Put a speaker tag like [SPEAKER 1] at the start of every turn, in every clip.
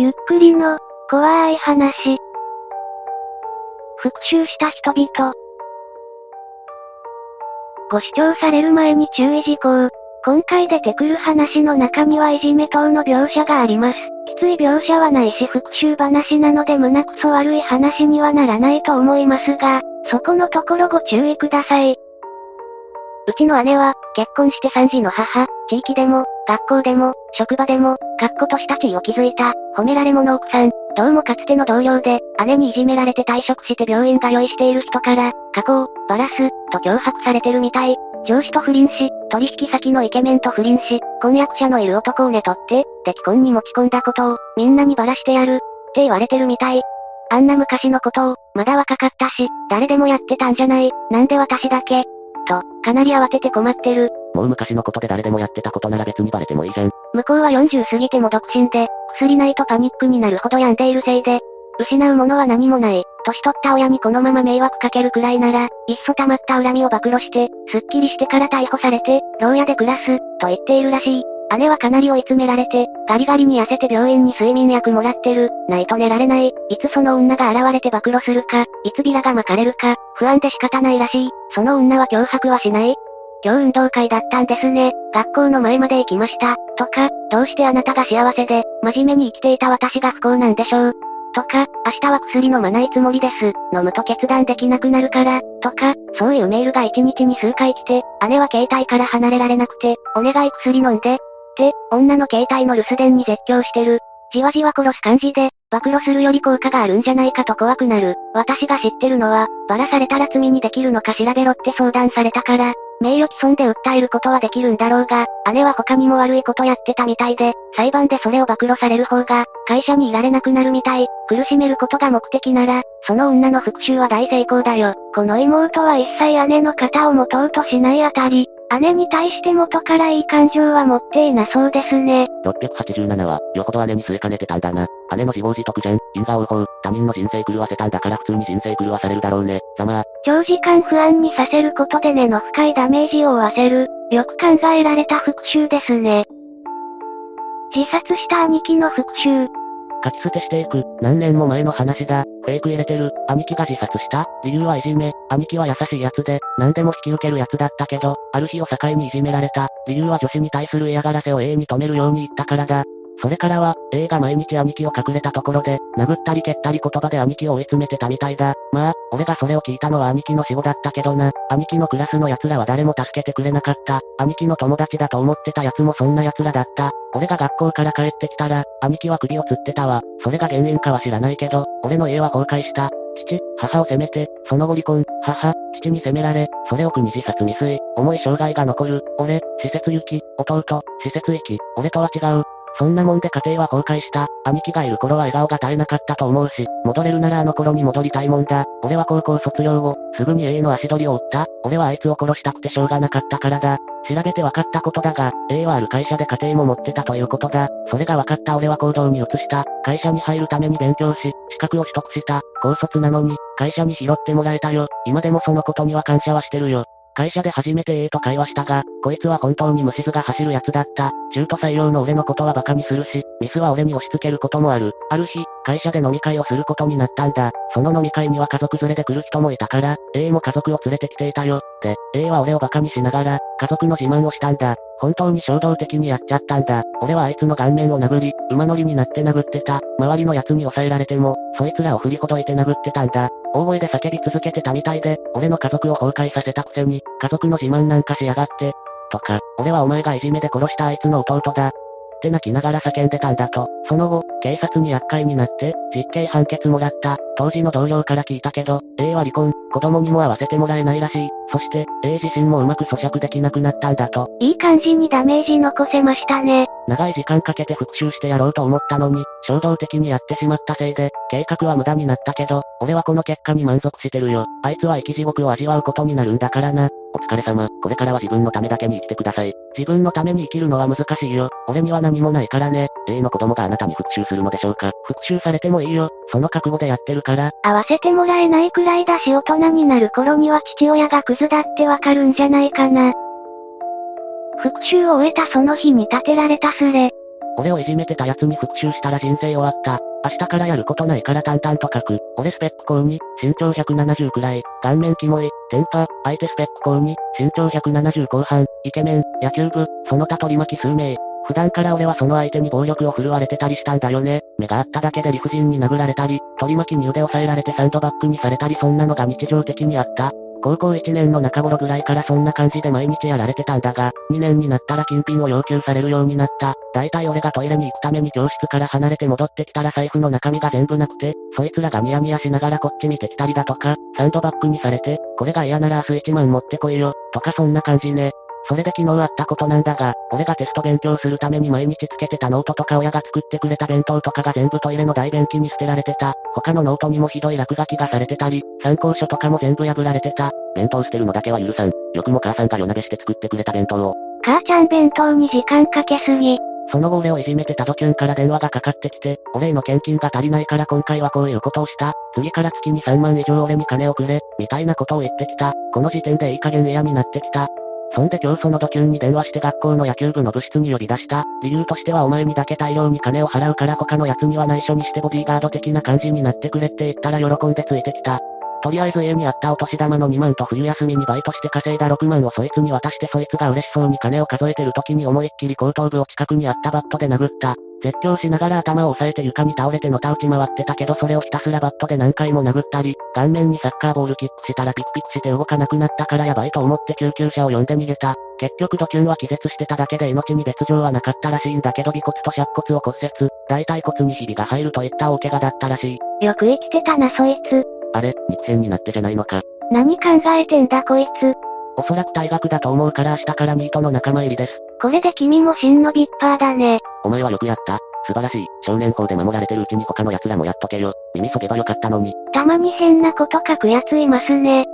[SPEAKER 1] ゆっくりの、怖い話。復讐した人々。ご視聴される前に注意事項。今回出てくる話の中にはいじめ等の描写があります。きつい描写はないし復讐話なので胸くそ悪い話にはならないと思いますが、そこのところご注意ください。
[SPEAKER 2] うちの姉は、結婚して3児の母、地域でも、学校でも、職場でも、学校とした地位を築いた、褒められ者奥さん、どうもかつての同僚で、姉にいじめられて退職して病院通いしている人から、加工、バラす、と脅迫されてるみたい。上司と不倫し、取引先のイケメンと不倫し、婚約者のいる男を寝取って、で既婚に持ち込んだことを、みんなにバラしてやる、って言われてるみたい。あんな昔のことを、まだ若かったし、誰でもやってたんじゃない、なんで私だけ、と、かなり慌てて困ってる。
[SPEAKER 3] もう昔のことで誰でもやってたことなら別にバレてもいいじゃん。
[SPEAKER 2] 向こうは40過ぎても独身で、薬ないとパニックになるほど病んでいるせいで、失うものは何もない。年取った親にこのまま迷惑かけるくらいなら、いっそ溜まった恨みを暴露して、すっきりしてから逮捕されて、牢屋で暮らす、と言っているらしい。姉はかなり追い詰められて、ガリガリに痩せて病院に睡眠薬もらってる、ないと寝られない、いつその女が現れて暴露するか、いつビラが巻かれるか、不安で仕方ないらしい。その女は脅迫はしない今日運動会だったんですね。学校の前まで行きました。とか、どうしてあなたが幸せで、真面目に生きていた私が不幸なんでしょう。とか、明日は薬飲まないつもりです。飲むと決断できなくなるから、とか、そういうメールが一日に数回来て、姉は携帯から離れられなくて、お願い薬飲んで、、て女の携帯の留守電に絶叫してる。じわじわ殺す感じで、暴露するより効果があるんじゃないかと怖くなる。私が知ってるのは、バラされたら罪にできるのか調べろって相談されたから、名誉毀損で訴えることはできるんだろうが、姉は他にも悪いことやってたみたいで、裁判でそれを暴露される方が、会社にいられなくなるみたい。苦しめることが目的なら、その女の復讐は大成功だよ。
[SPEAKER 1] この妹は一切姉の肩を持とうとしないあたり、姉に対して元からいい感情は持っていなそうですね。
[SPEAKER 3] 687は、よほど姉に据えかねてたんだな。姉の自業自得じゃん。因果応報、他人の人生狂わせたんだから普通に人生狂わされるだろうね。ざまあ。
[SPEAKER 1] 長時間不安にさせることで根の深いダメージを負わせる。よく考えられた復讐ですね。自殺した兄貴の復讐。
[SPEAKER 3] 書き捨てしていく。何年も前の話だ。フェイク入れてる。兄貴が自殺した理由はいじめ。兄貴は優しい奴で、何でも引き受ける奴だったけど、ある日を境にいじめられた。理由は女子に対する嫌がらせを永遠に止めるように言ったからだ。それからは、A が毎日兄貴を隠れたところで、殴ったり蹴ったり言葉で兄貴を追い詰めてたみたいだ。まあ、俺がそれを聞いたのは兄貴の死後だったけどな。兄貴のクラスの奴らは誰も助けてくれなかった。兄貴の友達だと思ってた奴もそんな奴らだった。俺が学校から帰ってきたら、兄貴は首を吊ってたわ。それが原因かは知らないけど、俺の家は崩壊した。父、母を責めて、その後離婚、母、父に責められ、それを苦に自殺未遂、重い障害が残る、俺、施設行き、弟、施設行き、俺とは違う、そんなもんで家庭は崩壊した。兄貴がいる頃は笑顔が絶えなかったと思うし、戻れるならあの頃に戻りたいもんだ。俺は高校卒業後、すぐに A の足取りを追った。俺はあいつを殺したくてしょうがなかったからだ。調べて分かったことだが、A はある会社で家庭も持ってたということだ。それが分かった俺は行動に移した。会社に入るために勉強し、資格を取得した。高卒なのに、会社に拾ってもらえたよ。今でもそのことには感謝はしてるよ。会社で初めて A と会話したが、こいつは本当に虫図が走るやつだった。中途採用の俺のことは馬鹿にするし、ミスは俺に押し付けることもある。ある日、会社で飲み会をすることになったんだ。その飲み会には家族連れで来る人もいたから、A も家族を連れてきていたよ。で、A は俺を馬鹿にしながら、家族の自慢をしたんだ。本当に衝動的にやっちゃったんだ。俺はあいつの顔面を殴り、馬乗りになって殴ってた。周りの奴に抑えられても、そいつらを振りほどいて殴ってたんだ。大声で叫び続けてたみたいで、俺の家族を崩壊させたくせに、家族の自慢なんかしやがって。とか、俺はお前がいじめで殺したあいつの弟だ。って泣きながら叫んでたんだと。その後、警察に厄介になって、実刑判決もらった。当時の同僚から聞いたけど、A は離婚、子供にも会わせてもらえないらしい。そして、A 自身もうまく咀嚼できなくなったんだと。
[SPEAKER 1] いい感じにダメージ残せましたね。
[SPEAKER 3] 長い時間かけて復讐してやろうと思ったのに、衝動的にやってしまったせいで、計画は無駄になったけど、俺はこの結果に満足してるよ。あいつは生き地獄を味わうことになるんだからな。お疲れ様、これからは自分のためだけに生きてください。自分のために生きるのは難しいよ。俺には何もないからね。A の子供があなたに復讐するのでしょうか。復讐されてもいいよ。その覚悟でやってるから。
[SPEAKER 1] 合わせてもらえないくらいだし大人になる頃には父親がクズだってわかるんじゃないかな。復讐を終えたその日に立てられたスレ。
[SPEAKER 3] 俺をいじめてた奴に復讐したら人生終わった。明日からやることないから淡々と書く。俺スペック高に、身長170くらい、顔面キモい、テンパ、相手スペック高に、身長170後半、イケメン、野球部、その他取り巻き数名。普段から俺はその相手に暴力を振るわれてたりしたんだよね。目があっただけで理不尽に殴られたり、取り巻きに腕を押さえられてサンドバッグにされたりそんなのが日常的にあった。高校1年の中頃ぐらいからそんな感じで毎日やられてたんだが、2年になったら金品を要求されるようになった。だいたい俺がトイレに行くために教室から離れて戻ってきたら財布の中身が全部なくて、そいつらがニヤニヤしながらこっち見てきたりだとか、サンドバッグにされて、これが嫌なら明日1万持ってこいよ、とかそんな感じね。それで昨日あったことなんだが、俺がテスト勉強するために毎日つけてたノートとか親が作ってくれた弁当とかが全部トイレの大便器に捨てられてた。他のノートにもひどい落書きがされてたり、参考書とかも全部破られてた。弁当捨てるのだけは許さん。よくも母さんが夜なべして作ってくれた弁当を。
[SPEAKER 1] 母ちゃん弁当に時間かけすぎ。
[SPEAKER 3] その後俺をいじめてたドキュンから電話がかかってきて、俺への献金が足りないから今回はこういうことをした。次から月に3万以上俺に金をくれ、みたいなことを言ってきた。この時点でいい加減嫌になってきた。そんで今日その度中に電話して学校の野球部の部室に呼び出した。理由としてはお前にだけ大量に金を払うから他の奴には内緒にしてボディーガード的な感じになってくれって言ったら喜んでついてきた。とりあえず家にあったお年玉の2万と冬休みにバイトして稼いだ6万をそいつに渡してそいつが嬉しそうに金を数えてる時に思いっきり後頭部を近くにあったバットで殴った。絶叫しながら頭を押さえて床に倒れてのた打ち回ってたけどそれをひたすらバットで何回も殴ったり、顔面にサッカーボールキックしたらピクピクして動かなくなったからやばいと思って救急車を呼んで逃げた。結局ドキュンは気絶してただけで命に別状はなかったらしいんだけど尾骨と尺骨を骨折、大腿骨にひびが入るといった大怪我だったらし
[SPEAKER 1] い。よく生きてたなそいつ。
[SPEAKER 3] あれ、肉片になってじゃないのか。
[SPEAKER 1] 何考えてんだこいつ。
[SPEAKER 3] おそらく退学だと思うから明日からニートの仲間入りです。
[SPEAKER 1] これで君も真のビッパーだね。
[SPEAKER 3] お前はよくやった。素晴らしい。少年法で守られてるうちに他の奴らもやっとけよ。耳そげばよかったのに。
[SPEAKER 1] たまに変なこと書く奴いますね。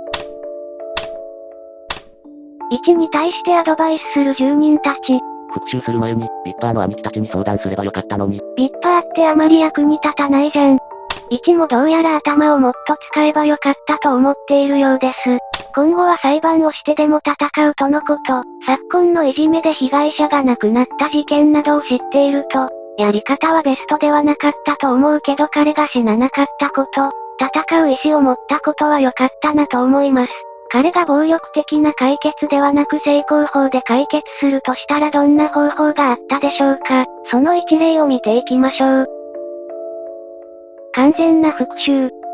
[SPEAKER 1] 1に対してアドバイスする住人たち。
[SPEAKER 3] 復讐する前に、ビッパーの兄貴たちに相談すればよかったのに。
[SPEAKER 1] ビッパーってあまり役に立たないじゃん。1もどうやら頭をもっと使えばよかったと思っているようです。今後は裁判をしてでも戦うとのこと、昨今のいじめで被害者が亡くなった事件などを知っていると、やり方はベストではなかったと思うけど彼が死ななかったこと、戦う意志を持ったことは良かったなと思います。彼が暴力的な解決ではなく成功法で解決するとしたらどんな方法があったでしょうかその一例を見ていきましょう。完全な復讐。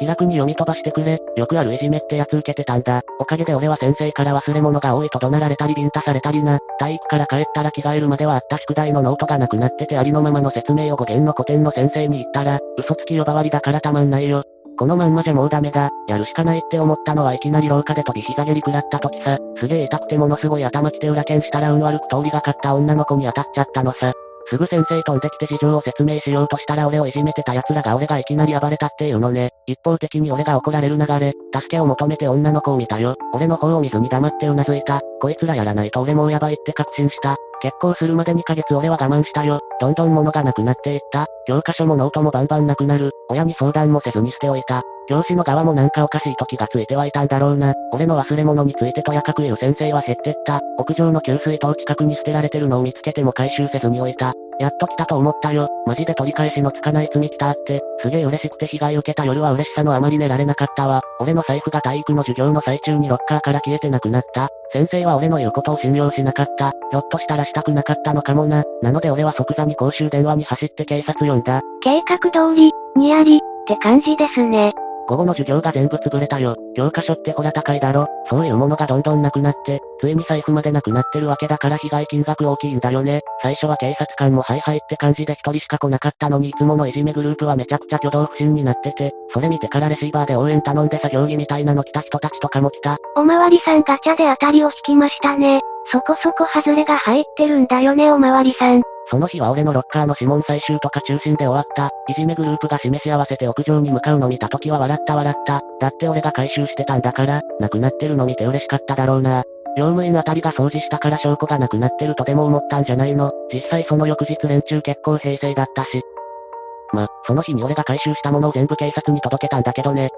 [SPEAKER 3] 気楽に読み飛ばしてくれ。よくあるいじめってやつ受けてたんだ。おかげで俺は先生から忘れ物が多いと怒鳴られたりビンタされたりな。体育から帰ったら着替えるまではあった宿題のノートがなくなっててありのままの説明を語源の古典の先生に言ったら、嘘つき呼ばわりだからたまんないよ。このまんまじゃもうダメだ。やるしかないって思ったのはいきなり廊下で飛び膝蹴り食らった時さ。すげえ痛くてものすごい頭きて裏剣したら運悪く通りがかった女の子に当たっちゃったのさ。すぐ先生飛んできて事情を説明しようとしたら俺をいじめてた奴らが俺がいきなり暴れたっていうのね。一方的に俺が怒られる流れ、助けを求めて女の子を見たよ。俺の方を見ずに黙ってうなずいた。こいつらやらないと俺もうやばいって確信した。結婚するまで2ヶ月俺は我慢したよ。どんどん物がなくなっていった。教科書もノートもバンバンなくなる。親に相談もせずに捨ておいた。教師の側もなんかおかしい時がついてはいたんだろうな。俺の忘れ物についてとやかく言う先生は減ってった。屋上の給水塔近くに捨てられてるのを見つけても回収せずに置いた。やっと来たと思ったよ。マジで取り返しのつかない罪来たって。すげえ嬉しくて被害受けた夜は嬉しさのあまり寝られなかったわ。俺の財布が体育の授業の最中にロッカーから消えてなくなった。先生は俺の言うことを信用しなかった。ひょっとしたらしたくなかったのかもな。なので俺は即座に公衆電話に走って警察呼んだ。
[SPEAKER 1] 計画通り、にやり、って感じですね。
[SPEAKER 3] 午後の授業が全部潰れたよ。教科書ってほら高いだろ。そういうものがどんどんなくなって、ついに財布までなくなってるわけだから被害金額大きいんだよね。最初は警察官もはいはいって感じで一人しか来なかったのにいつものいじめグループはめちゃくちゃ挙動不審になってて、それ見てからレシーバーで応援頼んで作業着みたいなの来た人たちとかも来た。
[SPEAKER 1] おまわりさんガチャで当たりを引きましたね。そこそこ外れが入ってるんだよねおまわりさん。
[SPEAKER 3] その日は俺のロッカーの指紋採集とか中心で終わった。いじめグループが示し合わせて屋上に向かうの見た時は笑った笑った。だって俺が回収してたんだから、なくなってるの見て嬉しかっただろうな。業務員あたりが掃除したから証拠がなくなってるとでも思ったんじゃないの。実際その翌日連中結構平成だったし。ま、その日に俺が回収したものを全部警察に届けたんだけどね。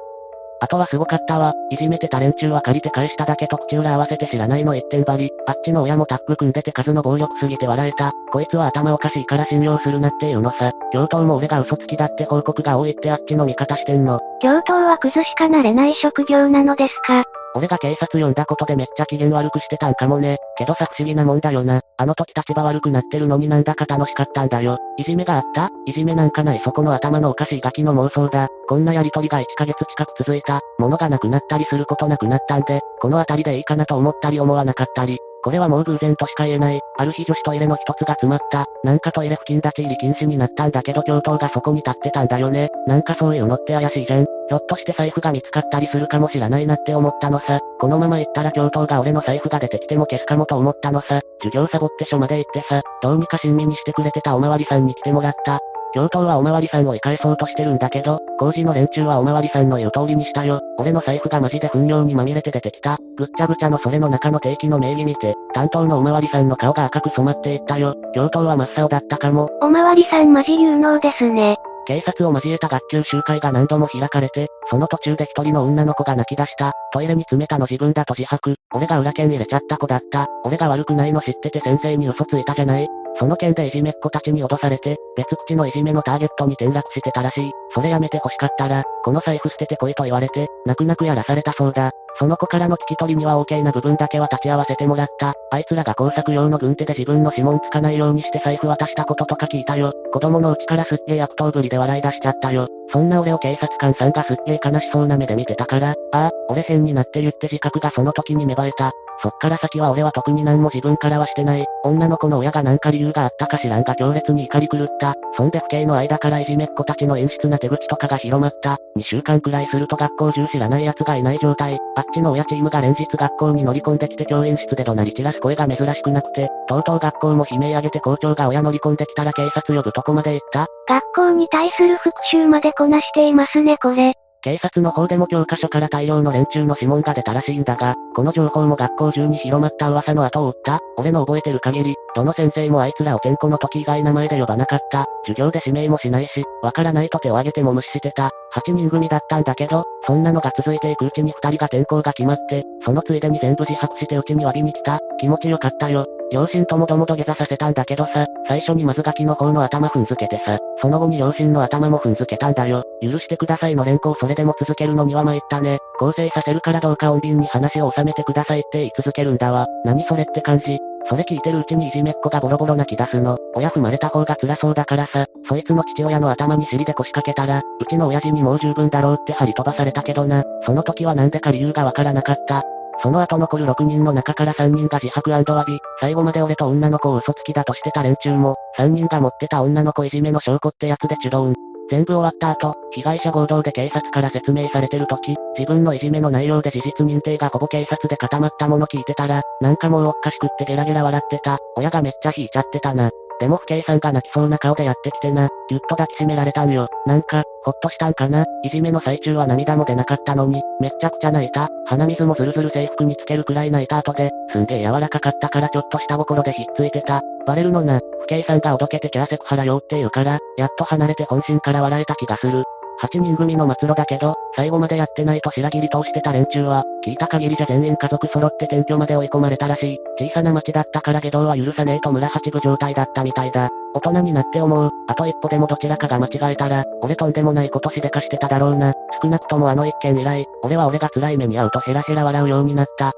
[SPEAKER 3] あとはすごかったわ。いじめてた連中は借りて返しただけと口裏合わせて知らないの一点張り。あっちの親もタッグ組んでて数の暴力すぎて笑えた。こいつは頭おかしいから信用するなっていうのさ。教頭も俺が嘘つきだって報告が多いってあっちの味方してんの。
[SPEAKER 1] 教頭はクズしかなれない職業なのですか
[SPEAKER 3] 俺が警察呼んだことでめっちゃ機嫌悪くしてたんかもね。けどさ不思議なもんだよな。あの時立場悪くなってるのになんだか楽しかったんだよ。いじめがあった？いじめなんかないそこの頭のおかしいガキの妄想だ。こんなやりとりが1ヶ月近く続いた。物がなくなったりすることなくなったんで、この辺りでいいかなと思ったり思わなかったり。これはもう偶然としか言えない。ある日女子トイレの一つが詰まった。なんかトイレ付近立ち入り禁止になったんだけど教頭がそこに立ってたんだよね。なんかそういうのって怪しいじゃん。ひょっとして財布が見つかったりするかもしらないなって思ったのさ。このまま行ったら教頭が俺の財布が出てきても消すかもと思ったのさ。授業サボって署まで行ってさ、どうにか親身にしてくれてたおまわりさんに来てもらった。教頭はおまわりさんを追い返そうとしてるんだけど、工事の連中はおまわりさんの言う通りにしたよ。俺の財布がマジで糞尿にまみれて出てきた。ぐっちゃぐちゃのそれの中の定期の名義見て、担当のおまわりさんの顔が赤く染まっていったよ。教頭は真っ青だったかも。
[SPEAKER 1] おまわりさんマジ有能ですね。
[SPEAKER 3] 警察を交えた学級集会が何度も開かれて、その途中で一人の女の子が泣き出した。トイレに詰めたの自分だと自白。俺が裏剣入れちゃった子だった。俺が悪くないの知ってて先生に嘘ついたじゃない。その件でいじめっ子たちに脅されて、別口のいじめのターゲットに転落してたらしい。それやめて欲しかったら、この財布捨ててこいと言われて、泣く泣くやらされたそうだ。その子からの聞き取りには OK な部分だけは立ち会わせてもらった。あいつらが工作用の軍手で自分の指紋つかないようにして財布渡したこととか聞いたよ。子供のうちからすっげえ悪党ぶりで笑い出しちゃったよ。そんな俺を警察官さんがすっげえ悲しそうな目で見てたから、ああ、俺変になって言って自覚がその時に芽生えた。そっから先は俺は特に何も自分からはしてない。女の子の親が何か理由があったか知らんが強烈に怒り狂った。そんで不敬の間からいじめっ子たちの演出な手口とかが広まった。2週間くらいすると学校中知らない奴がいない状態。あっちの親チームが連日学校に乗り込んできて教員室で怒鳴り散らす声が珍しくなくて、とうとう学校も悲鳴上げて校長が親乗り込んできたら警察呼ぶとこまで行った
[SPEAKER 1] 学校に対する復讐までこなしていますねこれ。
[SPEAKER 3] 警察の方でも教科書から大量の連中の指紋が出たらしいんだが、この情報も学校中に広まった噂の後を追った。俺の覚えてる限り、どの先生もあいつらを転校の時以外名前で呼ばなかった。授業で指名もしないし、わからないと手を挙げても無視してた。8人組だったんだけど、そんなのが続いていくうちに2人が転校が決まって、そのついでに全部自白してうちに詫びに来た。気持ちよかったよ。両親ともども土下座させたんだけどさ、最初にまずガキの方の頭踏んづけてさ、その後に両親の頭も踏んづけたんだよ。許してくださいの連行それでも続けるのには参ったね。構成させるからどうか穏便に話を収めてくださいって言い続けるんだわ。何それって感じ。それ聞いてるうちにいじめっ子がボロボロ泣き出すの。親踏まれた方が辛そうだからさ、そいつの父親の頭に尻で腰掛けたら、うちの親父にもう十分だろうって張り飛ばされたけどな。その時はなんでか理由がわからなかった。その後残る6人の中から3人が自白詫び、最後まで俺と女の子を嘘つきだとしてた連中も、3人が持ってた女の子いじめの証拠ってやつで主導。全部終わった後、被害者合同で警察から説明されてる時、自分のいじめの内容で事実認定がほぼ警察で固まったもの聞いてたら、なんかもうおっかしくってゲラゲラ笑ってた。親がめっちゃ引いちゃってたな。でも不敬さんが泣きそうな顔でやってきてな、ぎゅっと抱きしめられたんよ。なんか、ほっとしたんかないじめの最中は涙も出なかったのに、めっちゃくちゃ泣いた。鼻水もズルズル制服につけるくらい泣いた後で、すんげえ柔らかかったからちょっと下心でひっついてた。バレるのな、不敬さんがおどけてキャーセクハラ用って言うから、やっと離れて本心から笑えた気がする。8人組の末路だけど、最後までやってないと白切り通してた連中は、聞いた限りじゃ全員家族揃って転居まで追い込まれたらしい。小さな町だったから下道は許さねえと村八部状態だったみたいだ。大人になって思う。あと一歩でもどちらかが間違えたら、俺とんでもないことしでかしてただろうな。少なくともあの一件以来、俺は俺が辛い目に遭うとヘラヘラ笑うようになった。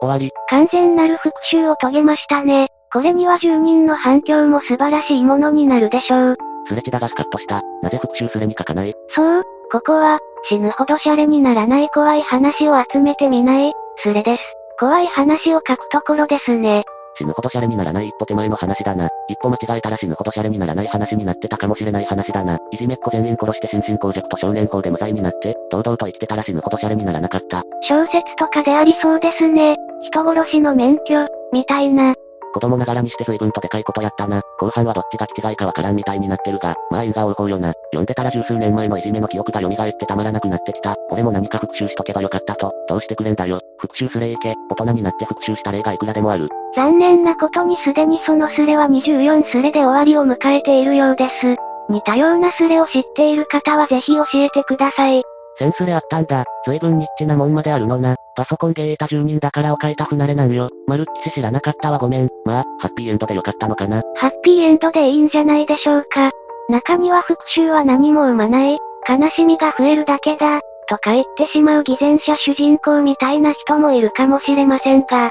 [SPEAKER 3] 終わり。
[SPEAKER 1] 完全なる復讐を遂げましたね。これには住人の反響も素晴らしいものになるでしょう。
[SPEAKER 3] スレチダがスカッとした。なぜ復讐すれに書かない？
[SPEAKER 1] そう、ここは、死ぬほどシャレにならない怖い話を集めてみない、スレです。怖い話を書くところですね。
[SPEAKER 3] 死ぬほどシャレにならない一歩手前の話だな。一歩間違えたら死ぬほどシャレにならない話になってたかもしれない話だな。いじめっ子全員殺して心神耗弱と少年法で無罪になって、堂々と生きてたら死ぬほどシャレにならなかった。
[SPEAKER 1] 小説とかでありそうですね。人殺しの免許、みたいな。
[SPEAKER 3] 子供ながらにして随分とでかいことやったな。後半はどっちが気違いかわからんみたいになってるが、まあ因果応報よな。読んでたら十数年前のいじめの記憶が蘇ってたまらなくなってきた。俺も何か復讐しとけばよかったと。どうしてくれんだよ。復讐すれいけ。大人になって復讐した例がいくらでもある。
[SPEAKER 1] 残念なことにすでにそのスレは24スレで終わりを迎えているようです。似たようなスレを知っている方はぜひ教えてください。
[SPEAKER 3] センスであったんだ。随分ニッチなもんまであるのな。パソコンゲーいた住人だからを書いた不慣れなんよ。まるっきし知らなかったわごめん。まあ、ハッピーエンドでよかったのかな。
[SPEAKER 1] ハッピーエンドでいいんじゃないでしょうか。中には復讐は何も生まない、悲しみが増えるだけだ、とか言ってしまう偽善者主人公みたいな人もいるかもしれませんが、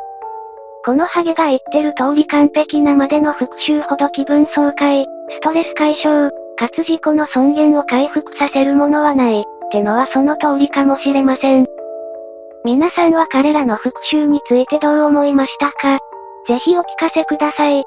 [SPEAKER 1] このハゲが言ってる通り完璧なまでの復讐ほど気分爽快、ストレス解消、かつ自己の尊厳を回復させるものはない、ってのはその通りかもしれません。皆さんは彼らの復讐についてどう思いましたか？ぜひお聞かせください。